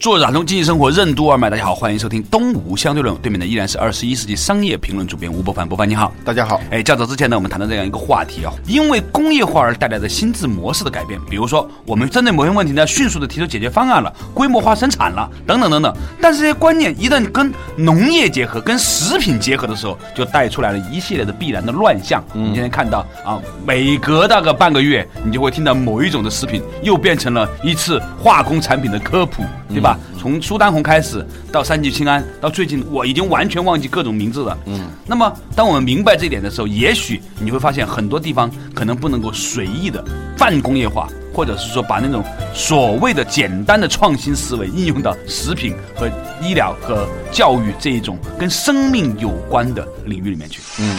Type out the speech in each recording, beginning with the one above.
做打通经济生活任督二脉，大家好，欢迎收听东吴相对论。对面的依然是二十一世纪商业评论主编吴伯凡，伯凡你好，大家好。哎，较早之前呢，我们谈到这样一个话题啊，因为工业化而带来的心智模式的改变，比如说我们针对某些问题呢，迅速的提出解决方案了，规模化生产了，等等等等。但是这些观念一旦跟农业结合、跟食品结合的时候，就带出来了一系列的必然的乱象。你今天看到啊，每隔大概半个月，你就会听到某一种的食品又变成了一次化工产品的科普，对吧？从苏丹红开始，到三聚氰胺，到最近我已经完全忘记各种名字了。嗯，那么当我们明白这一点的时候，也许你会发现很多地方可能不能够随意的泛工业化，或者是说把那种所谓的简单的创新思维应用到食品和医疗和教育这一种跟生命有关的领域里面去。嗯，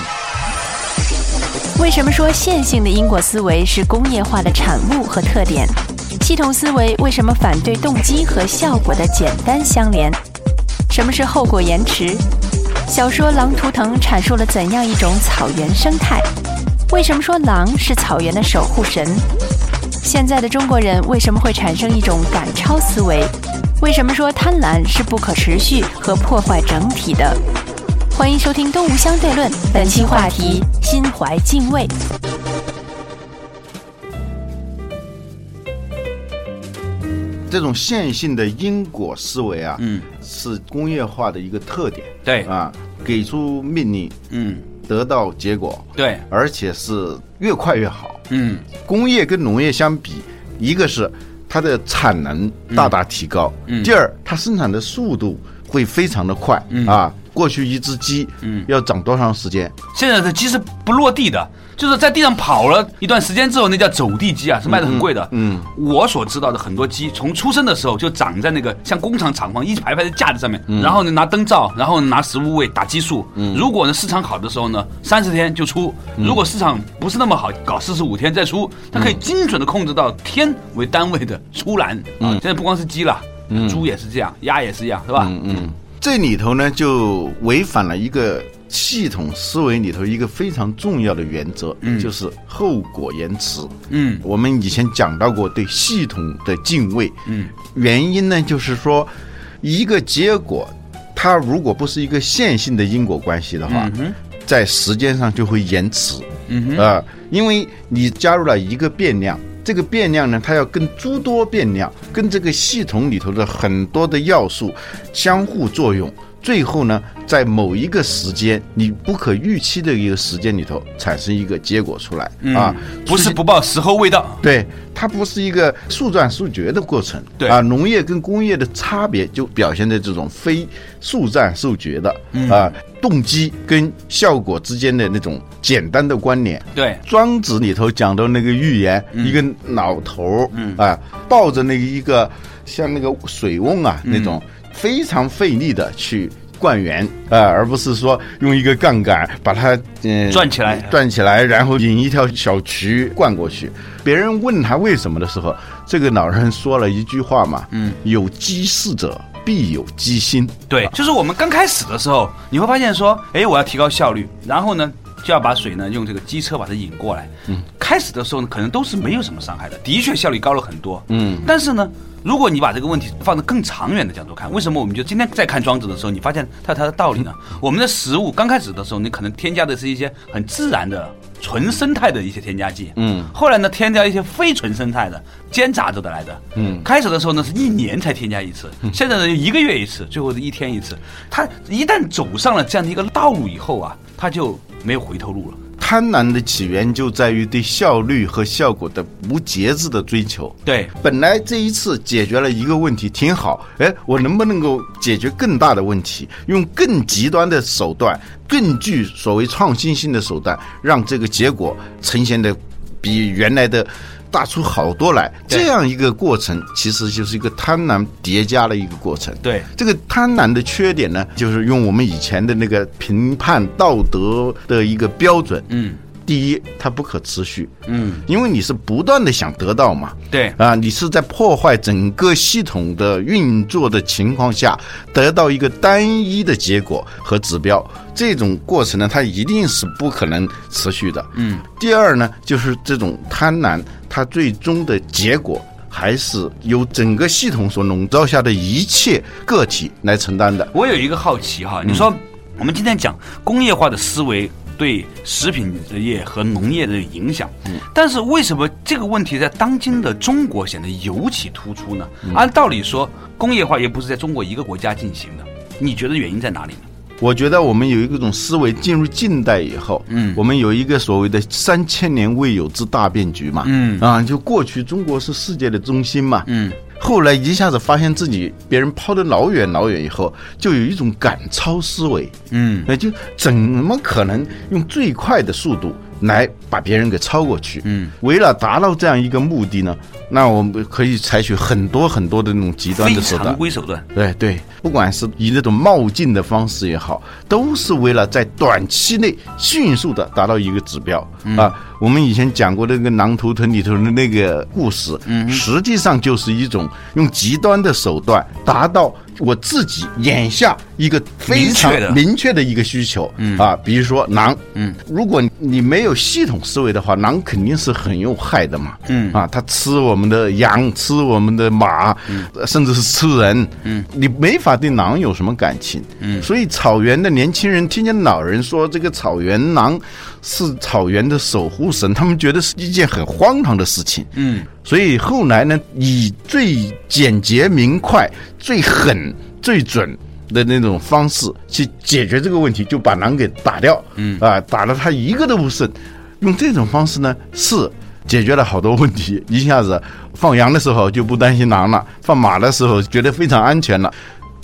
为什么说线性的因果思维是工业化的产物和特点？系统思维为什么反对动机和效果的简单相连？什么是后果延迟？小说《狼图腾》阐述了怎样一种草原生态？为什么说狼是草原的守护神？现在的中国人为什么会产生一种赶超思维？为什么说贪婪是不可持续和破坏整体的？欢迎收听《东吴相对论》，本期话题：心怀敬畏。这种线性的因果思维啊，嗯，是工业化的一个特点。对啊，给出命令，嗯，得到结果，对，而且是越快越好。嗯，工业跟农业相比，一个是它的产能大大提高，嗯，第二它生产的速度会非常的快啊。过去一只鸡，嗯，要长多长时间？现在的鸡是不落地的，就是在地上跑了一段时间之后，那叫走地鸡啊，是卖的很贵的。嗯，我所知道的很多鸡，从出生的时候就长在那个像工厂厂房一排排的架子上面，然后呢拿灯照，然后拿食物喂打激素。嗯如果呢市场好的时候呢，三十天就出；如果市场不是那么好，搞四十五天再出。它可以精准的控制到天为单位的出栏啊。现在不光是鸡了，猪也是这样，鸭也是一样，是吧？嗯嗯。这里头呢，就违反了一个系统思维里头一个非常重要的原则，嗯，就是后果延迟。嗯，我们以前讲到过对系统的敬畏。嗯，原因呢，就是说一个结果，它如果不是一个线性的因果关系的话，在时间上就会延迟。嗯啊，因为你加入了一个变量。这个变量呢，它要跟诸多变量、跟这个系统里头的很多的要素相互作用，最后呢，在某一个时间，你不可预期的一个时间里头产生一个结果出来啊，不是不报，时候未到。对，它不是一个速战速决的过程。对啊，农业跟工业的差别就表现在这种非速战速决的啊。动机跟效果之间的那种简单的关联。对，庄子里头讲的那个寓言，一个老头儿，嗯啊，抱着那个一个像那个水瓮啊那种，非常费力的去灌园啊，而不是说用一个杠杆把它嗯转起来，转起来，然后引一条小渠灌过去。别人问他为什么的时候，这个老人说了一句话嘛，嗯，有机事者。必有机心，对，就是我们刚开始的时候，你会发现说，哎，我要提高效率，然后呢，就要把水呢用这个机车把它引过来。嗯，开始的时候呢，可能都是没有什么伤害的，的确效率高了很多。嗯，但是呢，如果你把这个问题放在更长远的角度看，为什么我们就今天在看庄子的时候，你发现它有它的道理呢？我们的食物刚开始的时候，你可能添加的是一些很自然的。纯生态的一些添加剂，嗯，后来呢，添加一些非纯生态的煎炸着的来的，嗯，开始的时候呢是一年才添加一次，现在呢就一个月一次，最后是一天一次。它一旦走上了这样的一个道路以后啊，它就没有回头路了。贪婪的起源就在于对效率和效果的无节制的追求。对，本来这一次解决了一个问题挺好，哎，我能不能够解决更大的问题？用更极端的手段，更具所谓创新性的手段，让这个结果呈现的比原来的大出好多来。这样一个过程，其实就是一个贪婪叠加的一个过程。对这个贪婪的缺点呢，就是用我们以前的那个评判道德的一个标准。嗯第一，它不可持续，嗯，因为你是不断的想得到嘛。对，啊，你是在破坏整个系统的运作的情况下，得到一个单一的结果和指标，这种过程呢，它一定是不可能持续的。嗯，第二呢，就是这种贪婪，它最终的结果。还是由整个系统所笼罩下的一切个体来承担的。我有一个好奇哈，你说我们今天讲工业化的思维对食品业和农业的影响，嗯。但是为什么这个问题在当今的中国显得尤其突出呢？按道理说，工业化也不是在中国一个国家进行的，你觉得原因在哪里呢？我觉得我们有一种思维，进入近代以后，嗯。我们有一个所谓的三千年未有之大变局嘛，嗯。啊，就过去中国是世界的中心嘛，嗯后来一下子发现自己别人抛得老远老远以后，就有一种赶超思维，嗯。那就怎么可能用最快的速度来把别人给超过去？嗯，为了达到这样一个目的呢，那我们可以采取很多很多的那种极端的手段常。规手段。对对，不管是以那种冒进的方式也好，都是为了在短期内迅速的达到一个指标、啊。我们以前讲过那个狼图腾里头的那个故事，实际上就是一种用极端的手段达到我自己眼下一个非常明确的一个需求、啊。比如说狼，嗯，如果你没有系统思维的话，狼肯定是很有害的嘛，嗯。啊，它吃我们的羊，吃我们的马，呃甚至是吃人，嗯，你没法对狼有什么感情，嗯，所以草原的年轻人听见老人说这个草原狼是草原的守护神，他们觉得是一件很荒唐的事情，嗯所以后来呢，以最简洁明快、最狠、最准的那种方式去解决这个问题，就把狼给打掉。嗯啊，打了他一个都不剩。用这种方式呢，是解决了好多问题。一下子放羊的时候就不担心狼了，放马的时候觉得非常安全了。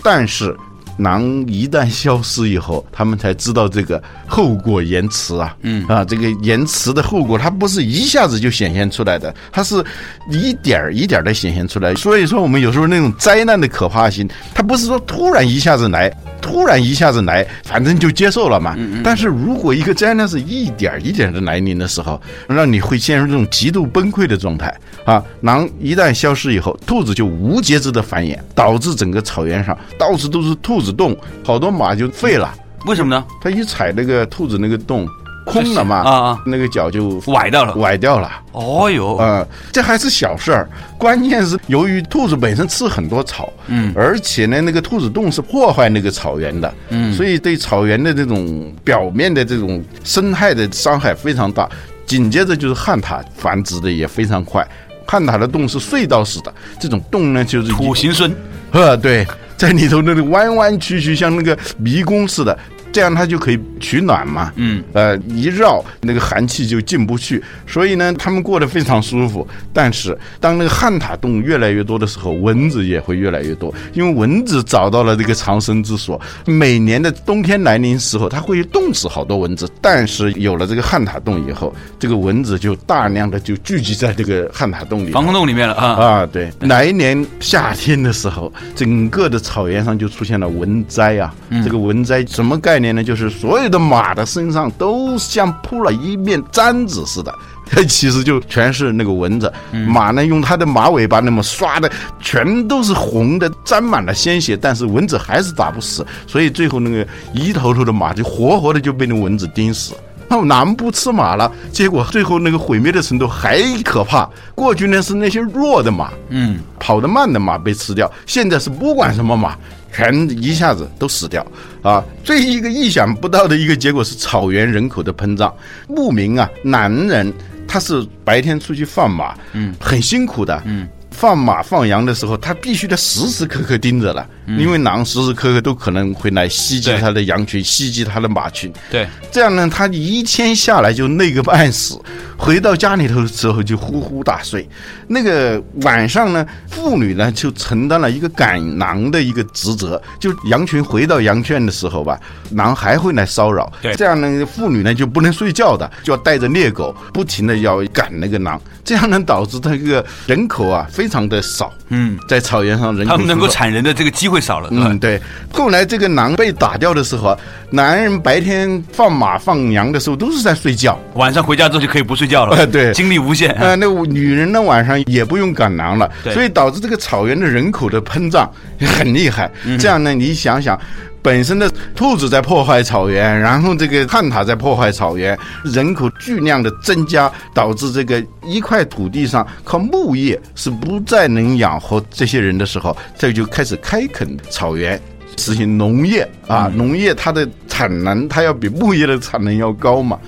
但是狼一旦消失以后，他们才知道这个后果延迟啊，嗯啊，这个延迟的后果，它不是一下子就显现出来的，它是一点儿一点儿的显现出来。所以说，我们有时候那种灾难的可怕性，它不是说突然一下子来，突然一下子来，反正就接受了嘛。但是如果一个灾难是一点儿一点的来临的时候，让你会陷入这种极度崩溃的状态啊。狼一旦消失以后，兔子就无节制的繁衍，导致整个草原上到处都是兔子洞，好多马就废了。为什么呢？它一踩那个兔子那个洞空了嘛，啊啊那个脚就崴掉了。崴掉了。哦哟，呃，这还是小事儿，关键是由于兔子本身吃很多草，嗯而且呢，那个兔子洞是破坏那个草原的，嗯所以对草原的这种表面的这种生态的伤害非常大。紧接着就是旱獭繁殖的也非常快，旱獭的洞是隧道式的，这种洞呢就是土行孙。呃，对，在里头那个弯弯曲曲，像那个迷宫似的，这样它就可以取暖嘛。嗯，呃，一绕那个寒气就进不去，所以呢，他们过得非常舒服。但是当那个旱獭洞越来越多的时候，蚊子也会越来越多，因为蚊子找到了这个藏身之所。每年的冬天来临时候，它会冻死好多蚊子。但是有了这个旱獭洞以后，这个蚊子就大量的就聚集在这个旱獭洞里。防空洞里面了啊。啊，对，来年夏天的时候，整个的草原上就出现了蚊灾啊。这个蚊灾什么概念呢？就是所有的马的身上都像铺了一面毡子似的。它 其实就全是那个蚊子，马呢用它的马尾巴那么刷的，全都是红的，沾满了鲜血，但是蚊子还是打不死，所以最后那个一头头的马就活活的就被那蚊子叮死。那南不吃马了，结果最后那个毁灭的程度还可怕。过去呢是那些弱的马，嗯，跑得慢的马被吃掉，现在是不管什么马，全一下子都死掉啊！最一个意想不到的一个结果是草原人口的膨胀。牧民啊，男人他是白天出去放马，嗯，很辛苦的，嗯。放马放羊的时候，他必须得时时刻刻盯着了，因为狼时时刻刻都可能会来袭击对他的羊群，袭击他的马群。对，这样呢，他一天下来就累个半死，回到家里头的时候就呼呼大睡。那个晚上呢，妇女呢就承担了一个赶狼的一个职责，就羊群回到羊圈的时候吧，狼还会来骚扰。对这样呢，妇女呢就不能睡觉的，就要带着猎狗不停的要赶那个狼，这样呢导致这个人口啊非常的少。嗯，在草原上人口他们能够产人的这个机会少了，嗯，对。后来这个狼被打掉的时候啊，男人白天放马放羊的时候都是在睡觉，晚上回家之后就可以不睡觉了，呃 对精力无限。呃，那女人呢晚上也不用赶狼了，所以导致这个草原的人口的膨胀很厉害。嗯这样呢，你想想。本身的兔子在破坏草原，然后这个旱獭在破坏草原，人口巨量的增加，导致这个一块土地上靠牧业是不再能养活这些人的时候，这就开始开垦草原，实行农业啊，农业它的产能它要比牧业的产能要高嘛，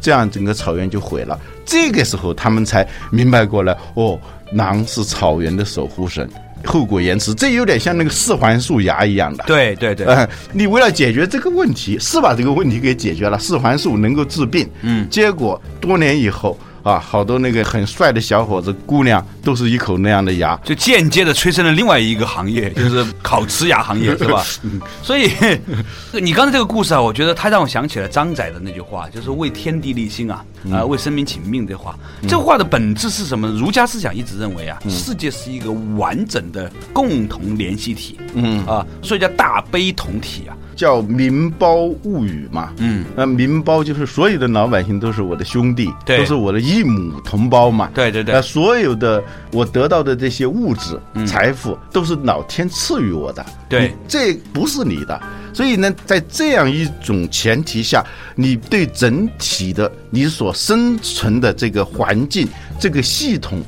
这样整个草原就毁了。这个时候他们才明白过来，哦，狼是草原的守护神，后果延迟，这有点像那个四环素牙一样的。对对对，呃，你为了解决这个问题，是把这个问题给解决了，四环素能够治病。嗯结果多年以后啊，好多那个很帅的小伙子、姑娘都是一口那样的牙。就间接的催生了另外一个行业，就是烤瓷牙行业，是吧？所以你刚才这个故事啊，我觉得它让我想起了张载的那句话，就是为天地立心啊，啊、为生民请命这话。这话的本质是什么？儒家思想一直认为啊，世界是一个完整的共同联系体，嗯啊，所以叫大悲同体啊。叫民胞物语嘛，嗯，那民胞就是所有的老百姓都是我的兄弟，对。都是我的一母同胞嘛，对对对。那，所有的我得到的这些物质、财富都是老天赐予我的，对。这不是你的，所以呢，在这样一种前提下，你对整体的你所生存的这个环境、这个系统。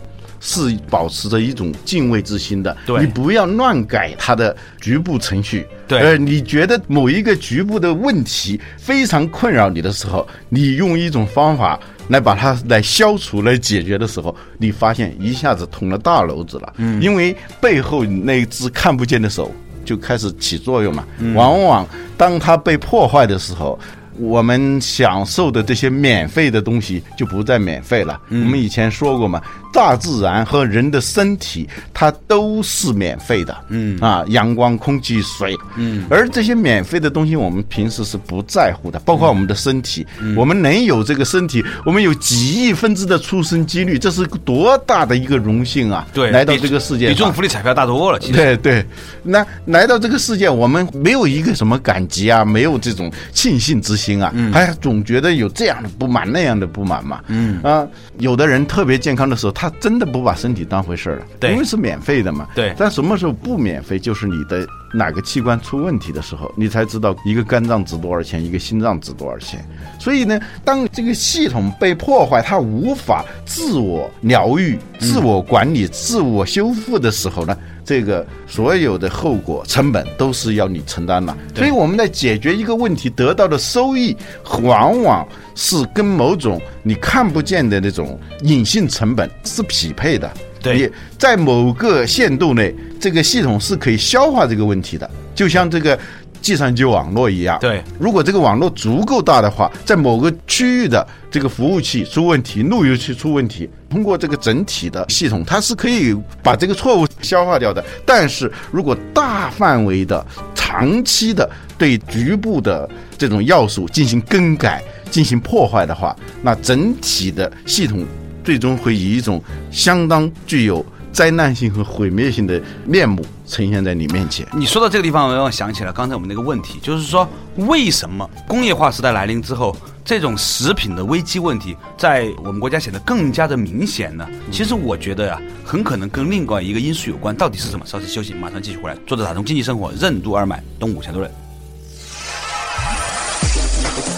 是保持着一种敬畏之心的，对你不要乱改它的局部程序，对呃，你觉得某一个局部的问题非常困扰你的时候，你用一种方法来把它来消除、来解决的时候，你发现一下子捅了大娄子了。嗯，因为背后那只看不见的手就开始起作用了。往往当它被破坏的时候。我们享受的这些免费的东西就不再免费了。我们以前说过嘛，大自然和人的身体它都是免费的。嗯啊，阳光、空气、水。嗯，而这些免费的东西，我们平时是不在乎的，包括我们的身体。我们能有这个身体，我们有几亿分之的出生几率，这是多大的一个荣幸啊！对，来到这个世界上比中福利彩票大多了。其实，对对，那来到这个世界，我们没有一个什么感激啊，没有这种庆幸之心啊，还总觉得有这样的不满那样的不满嘛。嗯啊，有的人特别健康的时候，他真的不把身体当回事儿了，对因为是免费的嘛。对但什么时候不免费，就是你的哪个器官出问题的时候，你才知道一个肝脏值多少钱，一个心脏值多少钱。所以呢，当这个系统被破坏，它无法自我疗愈、自我管理、自我修复的时候呢，这个所有的后果成本都是要你承担了。所以我们在解决一个问题得到的收益，往往是跟某种你看不见的那种隐性成本是匹配的。对你在某个限度内，这个系统是可以消化这个问题的，就像这个计算机网络一样。对，如果这个网络足够大的话，在某个区域的这个服务器出问题、路由器出问题，通过这个整体的系统，它是可以把这个错误消化掉的。但是如果大范围的、长期的对局部的这种要素进行更改、进行破坏的话，那整体的系统最终会以一种相当具有灾难性和毁灭性的面目呈现在你面前。你说到这个地方，让我想起了刚才我们那个问题，就是说，为什么工业化时代来临之后，这种食品的危机问题在我们国家显得更加的明显呢？其实我觉得呀、很可能跟另外一个因素有关，到底是什么？稍事休息，马上继续回来。作者打通经济生活任督二脉，东五千多人。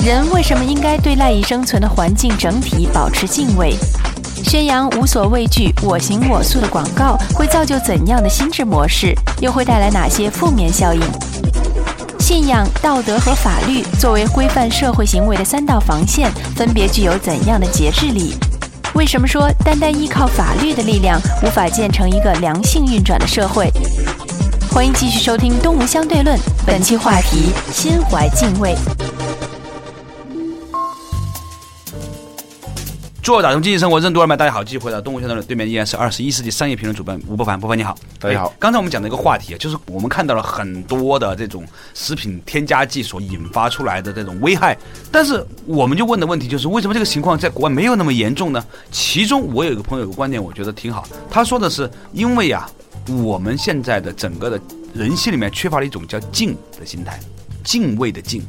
人为什么应该对赖以生存的环境整体保持敬畏？宣扬无所畏惧、我行我素的广告会造就怎样的心智模式？又会带来哪些负面效应？信仰、道德和法律作为规范社会行为的三道防线，分别具有怎样的节制力？为什么说单单依靠法律的力量无法建成一个良性运转的社会？欢迎继续收听《东吴相对论》，本期话题：心怀敬畏。做打通经济生活任督二脉，大家好，继续回到东吴相对论，对面依然是二十一世纪商业评论主编吴伯凡，伯凡你好，大家好。哎刚才我们讲的一个话题啊，就是我们看到了很多的这种食品添加剂所引发出来的这种危害，但是我们就问的问题就是，为什么这个情况在国外没有那么严重呢？其中我有一个朋友有个观点，我觉得挺好，他说的是，因为呀、我们现在的整个的人性里面缺乏了一种叫敬的心态，敬畏的敬，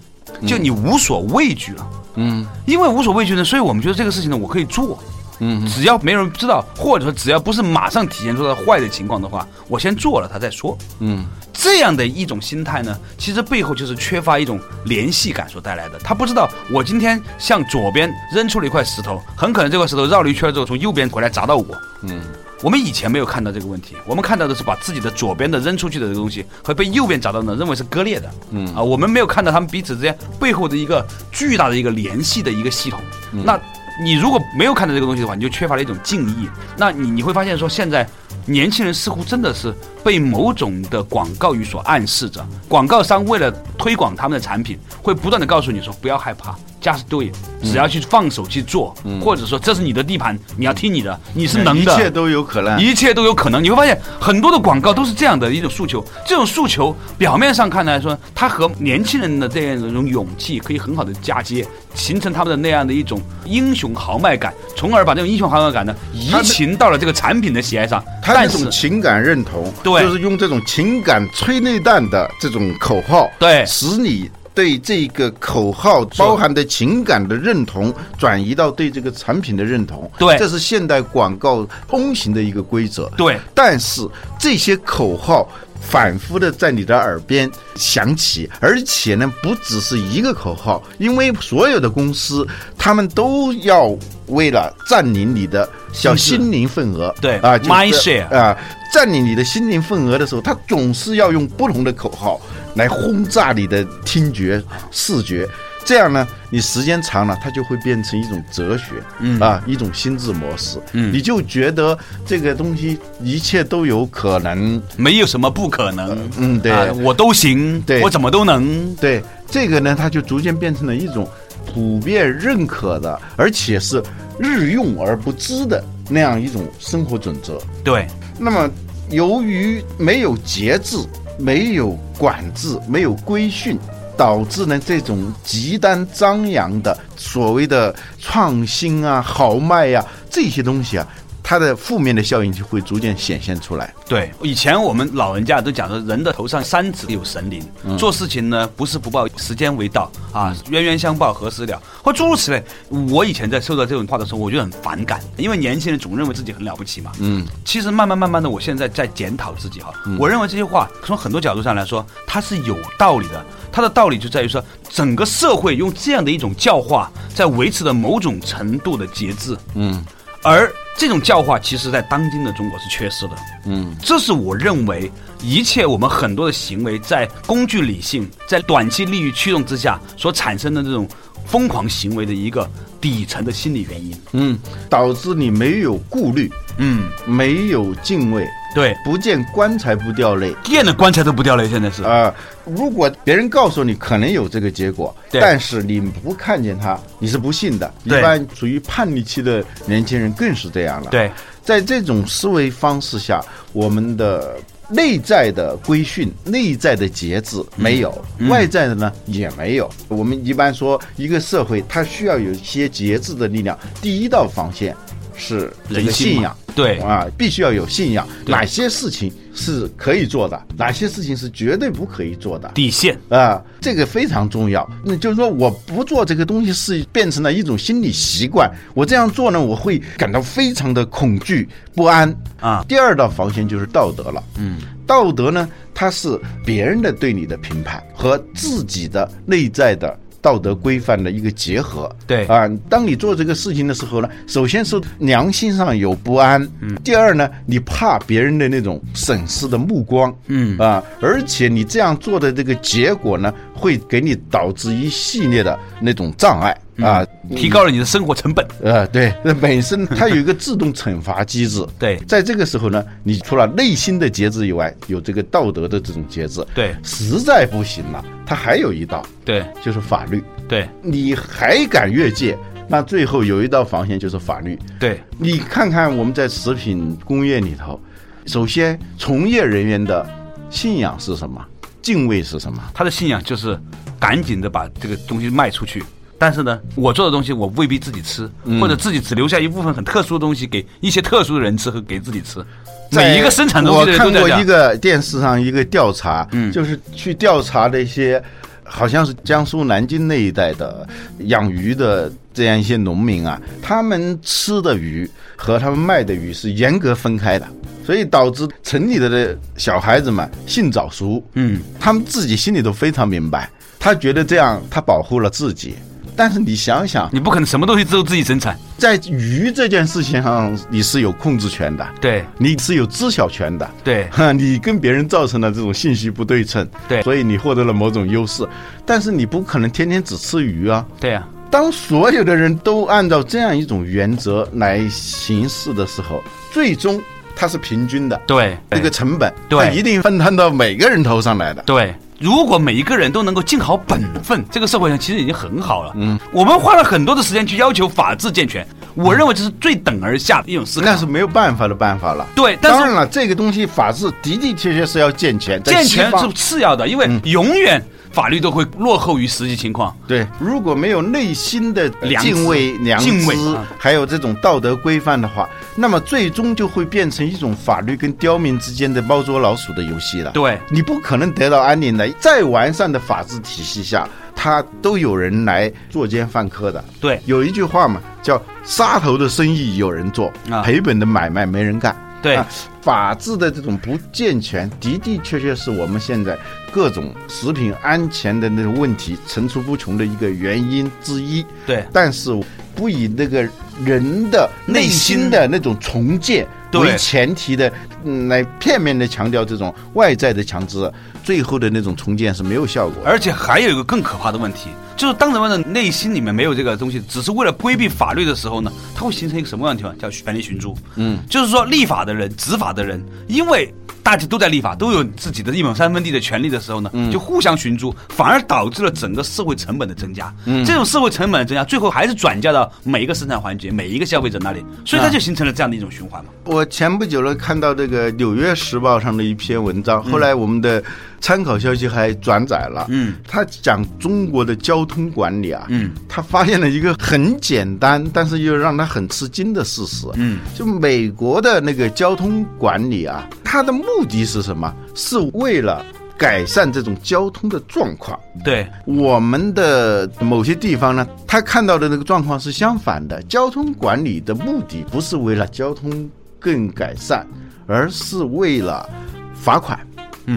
就你无所畏惧了。嗯因为无所畏惧呢，所以我们觉得这个事情呢，我可以做。嗯只要没人知道，或者说只要不是马上体现出它坏的情况的话，我先做了它再说。嗯这样的一种心态呢，其实背后就是缺乏一种联系感所带来的。他不知道我今天向左边扔出了一块石头，很可能这块石头绕了一圈之后从右边回来砸到我。嗯我们以前没有看到这个问题，我们看到的是把自己的左边的扔出去的这个东西和被右边砸到的，认为是割裂的。嗯啊，我们没有看到他们彼此之间背后的一个巨大的一个联系的一个系统。那你如果没有看到这个东西的话，你就缺乏了一种敬意。那你你会发现说，现在年轻人似乎真的是被某种的广告语所暗示着，广告商为了推广他们的产品，会不断的告诉你说不要害怕，just do it，只要去放手去做，或者说这是你的地盘，你要听你的，你是能的，一切都有可能。一切都有可能。你会发现很多的广告都是这样的一种诉求，这种诉求表面上看来说，它和年轻人的这样一种勇气可以很好的嫁接，形成他们的那样的一种英雄豪迈感，从而把这种英雄豪迈感呢移情到了这个产品的喜爱上。他这但是种情感认同，对就是用这种情感催泪弹的这种口号，对使你对这个口号包含的情感的认同转移到对这个产品的认同，对这是现代广告通行的一个规则。对但是这些口号。反复的在你的耳边响起，而且呢，不只是一个口号，因为所有的公司，他们都要为了占领你的小心灵份额，对啊就是 mind share 啊，占领你的心灵份额的时候，他总是要用不同的口号来轰炸你的听觉、视觉。这样呢，你时间长了，它就会变成一种哲学，嗯啊，一种心智模式，嗯你就觉得这个东西一切都有可能，没有什么不可能。嗯，对，啊我都行，对我怎么都能。对，这个呢，它就逐渐变成了一种普遍认可的，而且是日用而不知的那样一种生活准则。对，那么，由于没有节制、没有管制、没有规训，导致呢这种极端张扬的所谓的创新啊、豪迈呀、这些东西啊，它的负面的效应就会逐渐显现出来。对，以前我们老人家都讲说，人的头上三尺有神灵，做事情呢不是不报，时间为到啊，冤冤相报何时了，或诸如此类。我以前在受到这种话的时候，我就很反感，因为年轻人总认为自己很了不起嘛。嗯，其实慢慢慢慢的，我现在在检讨自己哈。我认为这些话从很多角度上来说，它是有道理的。它的道理就在于说，整个社会用这样的一种教化，在维持着某种程度的节制。嗯而这种教化，其实在当今的中国是缺失的。嗯这是我认为一切我们很多的行为，在工具理性、在短期利益驱动之下所产生的这种疯狂行为的一个底层的心理原因。嗯，导致你没有顾虑，嗯，没有敬畏，对，不见棺材不掉泪。见了棺材都不掉泪，现在是。啊、如果别人告诉你可能有这个结果，但是你不看见他，你是不信的。一般处于叛逆期的年轻人更是这样了。，对，在这种思维方式下，我们的内在的规训、内在的节制没有，嗯外在的呢也没有。我们一般说，一个社会它需要有一些节制的力量，第一道防线是这个人的信仰。对啊，必须要有信仰，哪些事情是可以做的，哪些事情是绝对不可以做的。底线。啊，这个非常重要。那就是说，我不做这个东西是变成了一种心理习惯。我这样做呢，我会感到非常的恐惧不安啊第二道防线就是道德了。嗯，道德呢，它是别人的对你的评判和自己的内在的。道德规范的一个结合，对。啊，当你做这个事情的时候呢，首先是良心上有不安，嗯，第二呢，你怕别人的那种审视的目光，嗯。啊，而且你这样做的这个结果呢，会给你导致一系列的那种障碍啊，提高了你的生活成本。呃，对，那本身它有一个自动惩罚机制。对在这个时候呢，你除了内心的节制以外，有这个道德的这种节制。对实在不行了，它还有一道，对就是法律。对你还敢越界，那最后有一道防线就是法律。对你看看我们在食品工业里头，首先从业人员的信仰是什么？敬畏是什么？他的信仰就是赶紧的把这个东西卖出去。但是呢，我做的东西我未必自己吃，或者自己只留下一部分很特殊的东西给一些特殊的人吃和给自己吃。每一个生产东西的我看过一个电视上一个调查，嗯，就是去调查的一些，好像是江苏南京那一带的养鱼的这样一些农民啊，他们吃的鱼和他们卖的鱼是严格分开的，所以导致城里的的小孩子们性早熟，嗯，他们自己心里都非常明白，他觉得这样他保护了自己。但是你想想，你不可能什么东西都自己生产。在鱼这件事情上，你是有控制权的，对你是有知晓权的，对哈，你跟别人造成了这种信息不对称，对所以你获得了某种优势，但是你不可能天天只吃鱼啊。对呀、当所有的人都按照这样一种原则来行事的时候，最终它是平均的，对这个成本，对它一定分摊到每个人头上来的。对，如果每一个人都能够尽好本分，这个社会上其实已经很好了。嗯，我们花了很多的时间去要求法治健全，我认为这是最等而下的一种思考。那是没有办法的办法了。对，当然了，这个东西法治的的确确是要健全，健全是次要的，因为永远法律都会落后于实际情况。对，如果没有内心的敬畏、良知啊，还有这种道德规范的话，那么最终就会变成一种法律跟刁民之间的猫捉老鼠的游戏了。对你不可能得到安宁的。再完善的法治体系下，他都有人来作奸犯科的。对有一句话嘛，叫“杀头的生意有人做，啊赔本的买卖没人干”。对。啊法治的这种不健全，的的确确是我们现在各种食品安全的那种问题层出不穷的一个原因之一。对。但是不以那个人的内心的那种重建为前提的，嗯，来片面的强调这种外在的强制，最后的那种重建是没有效果。而且还有一个更可怕的问题，就是当人们的内心里面没有这个东西，只是为了规避法律的时候呢，它会形成一个什么样的情况？叫权力寻租。嗯，就是说立法的人、执法的人，因为大家都在立法，都有自己的一亩三分地的权利的时候呢，就互相寻租，反而导致了整个社会成本的增加。嗯，这种社会成本的增加，最后还是转嫁到每一个生产环节、每一个消费者那里，所以它就形成了这样的一种循环嘛。我前不久呢看到这个《纽约时报》上的一篇文章，后来我们的参考消息还转载了。嗯，他讲中国的交通管理啊，嗯，他发现了一个很简单，但是又让他很吃惊的事实。嗯，就美国的那个交通管理啊，它的目的是什么？是为了改善这种交通的状况。对，我们的某些地方呢，他看到的那个状况是相反的。交通管理的目的不是为了交通更改善，而是为了罚款。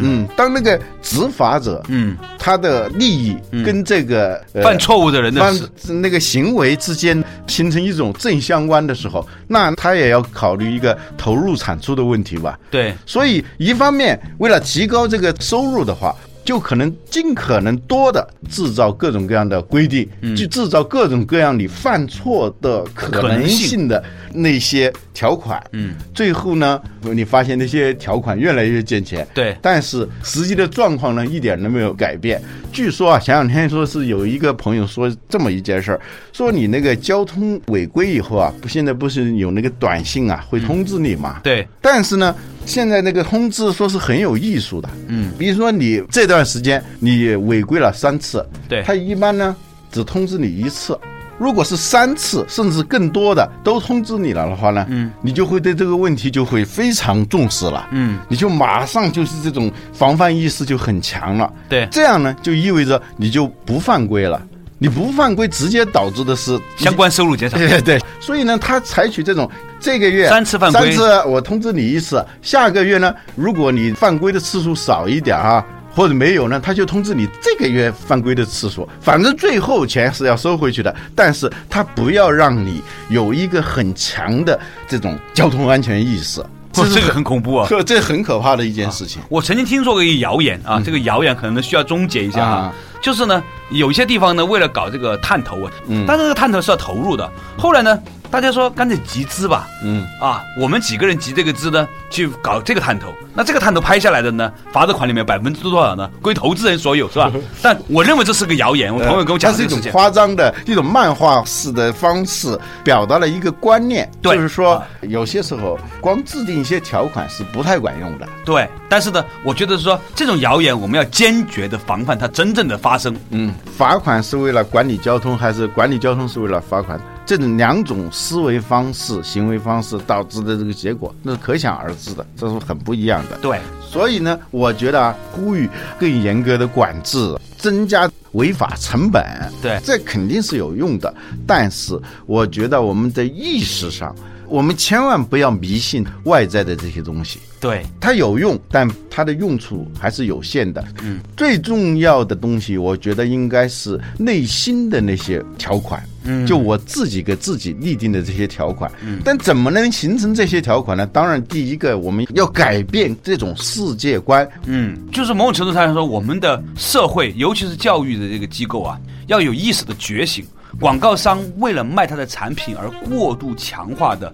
嗯，当那个执法者，嗯，他的利益跟这个、呃犯错误的人的犯那个行为之间形成一种正相关的时候，那他也要考虑一个投入产出的问题吧。对，所以一方面为了提高这个收入的话，就可能尽可能多的制造各种各样的规定，去制造各种各样你犯错的可能性的那些条款。嗯，最后呢，你发现那些条款越来越健全。对但是实际的状况呢，一点都没有改变。据说啊，前两天说是有一个朋友说这么一件事儿，说你那个交通违规以后啊，不现在不是有那个短信啊，会通知你嘛？对，但是呢，现在那个通知说是很有艺术的，嗯，比如说你这段时间你违规了三次，对。他一般呢只通知你一次。如果是三次甚至更多的都通知你了的话呢，嗯，你就会对这个问题就会非常重视了，嗯，你就马上就是这种防范意识就很强了，对。这样呢就意味着你就不犯规了，你不犯规直接导致的是相关收入减少。对 对对，所以呢，他采取这种这个月三次犯规三次我通知你一次，下个月呢，如果你犯规的次数少一点啊。或者没有呢，他就通知你这个月犯规的次数，反正最后钱是要收回去的，但是他不要让你有一个很强的这种交通安全意识，这这个很恐怖啊！这这很可怕的一件事情。我曾经听说过一个谣言啊，这个谣言可能需要终结一下啊啊，就是呢，有些地方呢，为了搞这个探头啊，嗯，但是这个探头是要投入的。后来呢，大家说干脆集资吧，嗯，啊，我们几个人集这个资呢，去搞这个探头。那这个探头拍下来的呢，罚的款里面百分之多少呢？归投资人所有，是吧？但我认为这是个谣言。我朋友跟我讲，是一种夸张的一种漫画式的方式，表达了一个观念，就是说有些时候光制定一些条款是不太管用的。对，但是呢，我觉得说这种谣言我们要坚决的防范它真正的发生。嗯，罚款是为了管理交通，还是管理交通是为了罚款？这种两种思维方式、行为方式导致的这个结果，那是可想而知的，这是很不一样的。对，所以呢，我觉得啊，呼吁更严格的管制，增加违法成本，对，这肯定是有用的。但是，我觉得我们在意识上。我们千万不要迷信外在的这些东西，对它有用，但它的用处还是有限的。嗯，最重要的东西，我觉得应该是内心的那些条款。嗯，就我自己给自己立定的这些条款。嗯，但怎么能形成这些条款呢？当然，第一个我们要改变这种世界观。嗯，就是某种程度上来说，我们的社会，尤其是教育的这个机构啊，要有意识的觉醒。广告商为了卖他的产品而过度强化的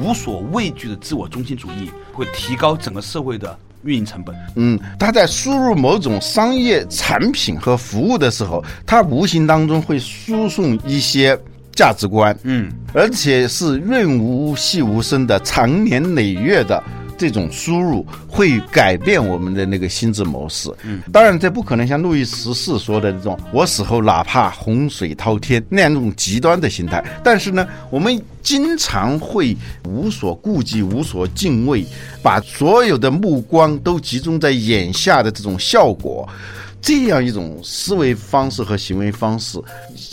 无所畏惧的自我中心主义，会提高整个社会的运营成本。嗯，他在输入某种商业产品和服务的时候，他无形当中会输送一些价值观。嗯，而且是润无细无声的、长年累月的。这种输入会改变我们的那个心智模式。嗯，当然这不可能像路易十四说的这种“我死后哪怕洪水滔天”那样那种极端的心态。但是呢，我们经常会无所顾忌、无所敬畏，把所有的目光都集中在眼下的这种效果。这样一种思维方式和行为方式，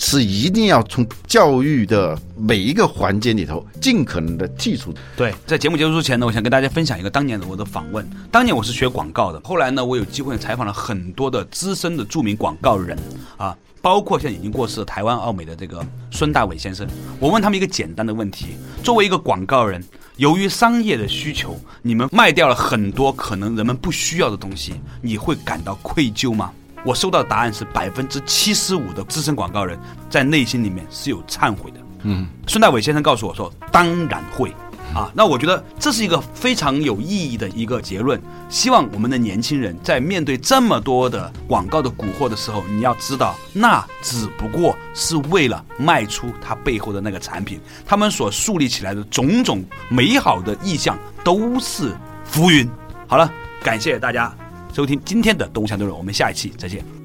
是一定要从教育的每一个环节里头尽可能的剔除。对，在节目结束之前呢，我想跟大家分享一个当年的我的访问。当年我是学广告的，后来呢，我有机会采访了很多的资深的著名广告人啊，包括现在已经过世的台湾奥美的这个孙大伟先生。我问他们一个简单的问题：作为一个广告人，由于商业的需求，你们卖掉了很多可能人们不需要的东西，你会感到愧疚吗？我收到的答案是百分之七十五的资深广告人在内心里面是有忏悔的。嗯，孙大伟先生告诉我说：“当然会。”啊，那我觉得这是一个非常有意义的一个结论。希望我们的年轻人在面对这么多的广告的蛊惑的时候，你要知道，那只不过是为了卖出它背后的那个产品，他们所树立起来的种种美好的意象都是浮云。好了，感谢大家。收听今天的动物相对论，我们下一期再见。